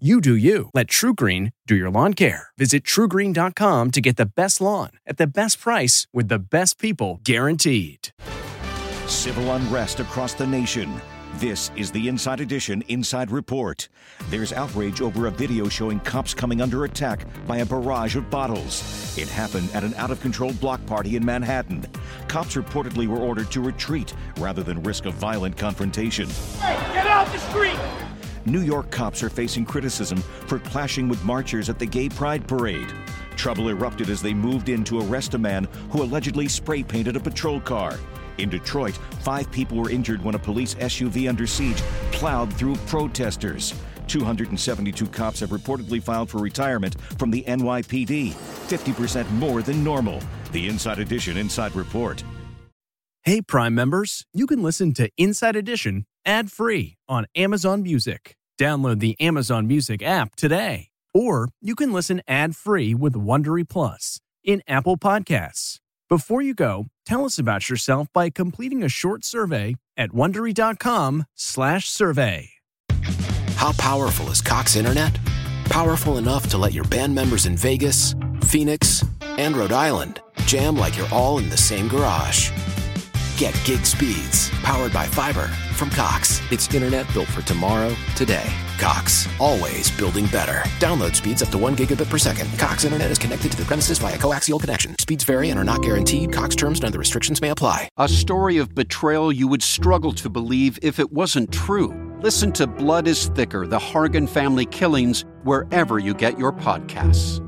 You do you. Let TruGreen do your lawn care. Visit trugreen.com to get the best lawn at the best price with the best people guaranteed. Civil unrest across the nation. This is the Inside Edition Inside Report. There's outrage over a video showing cops coming under attack by a barrage of bottles. It happened at an out of control block party in Manhattan. Cops reportedly were ordered to retreat rather than risk a violent confrontation. Hey, get out the street! New York cops are facing criticism for clashing with marchers at the Gay Pride Parade. Trouble erupted as they moved in to arrest a man who allegedly spray painted a patrol car. In Detroit, five people were injured when a police SUV under siege plowed through protesters. 272 cops have reportedly filed for retirement from the NYPD, 50% more than normal. The Inside Edition Inside Report. Hey, Prime members, you can listen to Inside Edition ad free on Amazon Music. Download the Amazon Music app today. Or you can listen ad free with Wondery Plus in Apple Podcasts. Before you go, tell us about yourself by completing a short survey at slash survey. How powerful is Cox Internet? Powerful enough to let your band members in Vegas, Phoenix, and Rhode Island jam like you're all in the same garage. Get gig speeds powered by fiber from Cox. It's internet built for tomorrow, today. Cox, always building better. Download speeds up to one gigabit per second. Cox internet is connected to the premises via coaxial connection. Speeds vary and are not guaranteed. Cox terms and other restrictions may apply. A story of betrayal you would struggle to believe if it wasn't true. Listen to Blood is Thicker The Hargan Family Killings wherever you get your podcasts.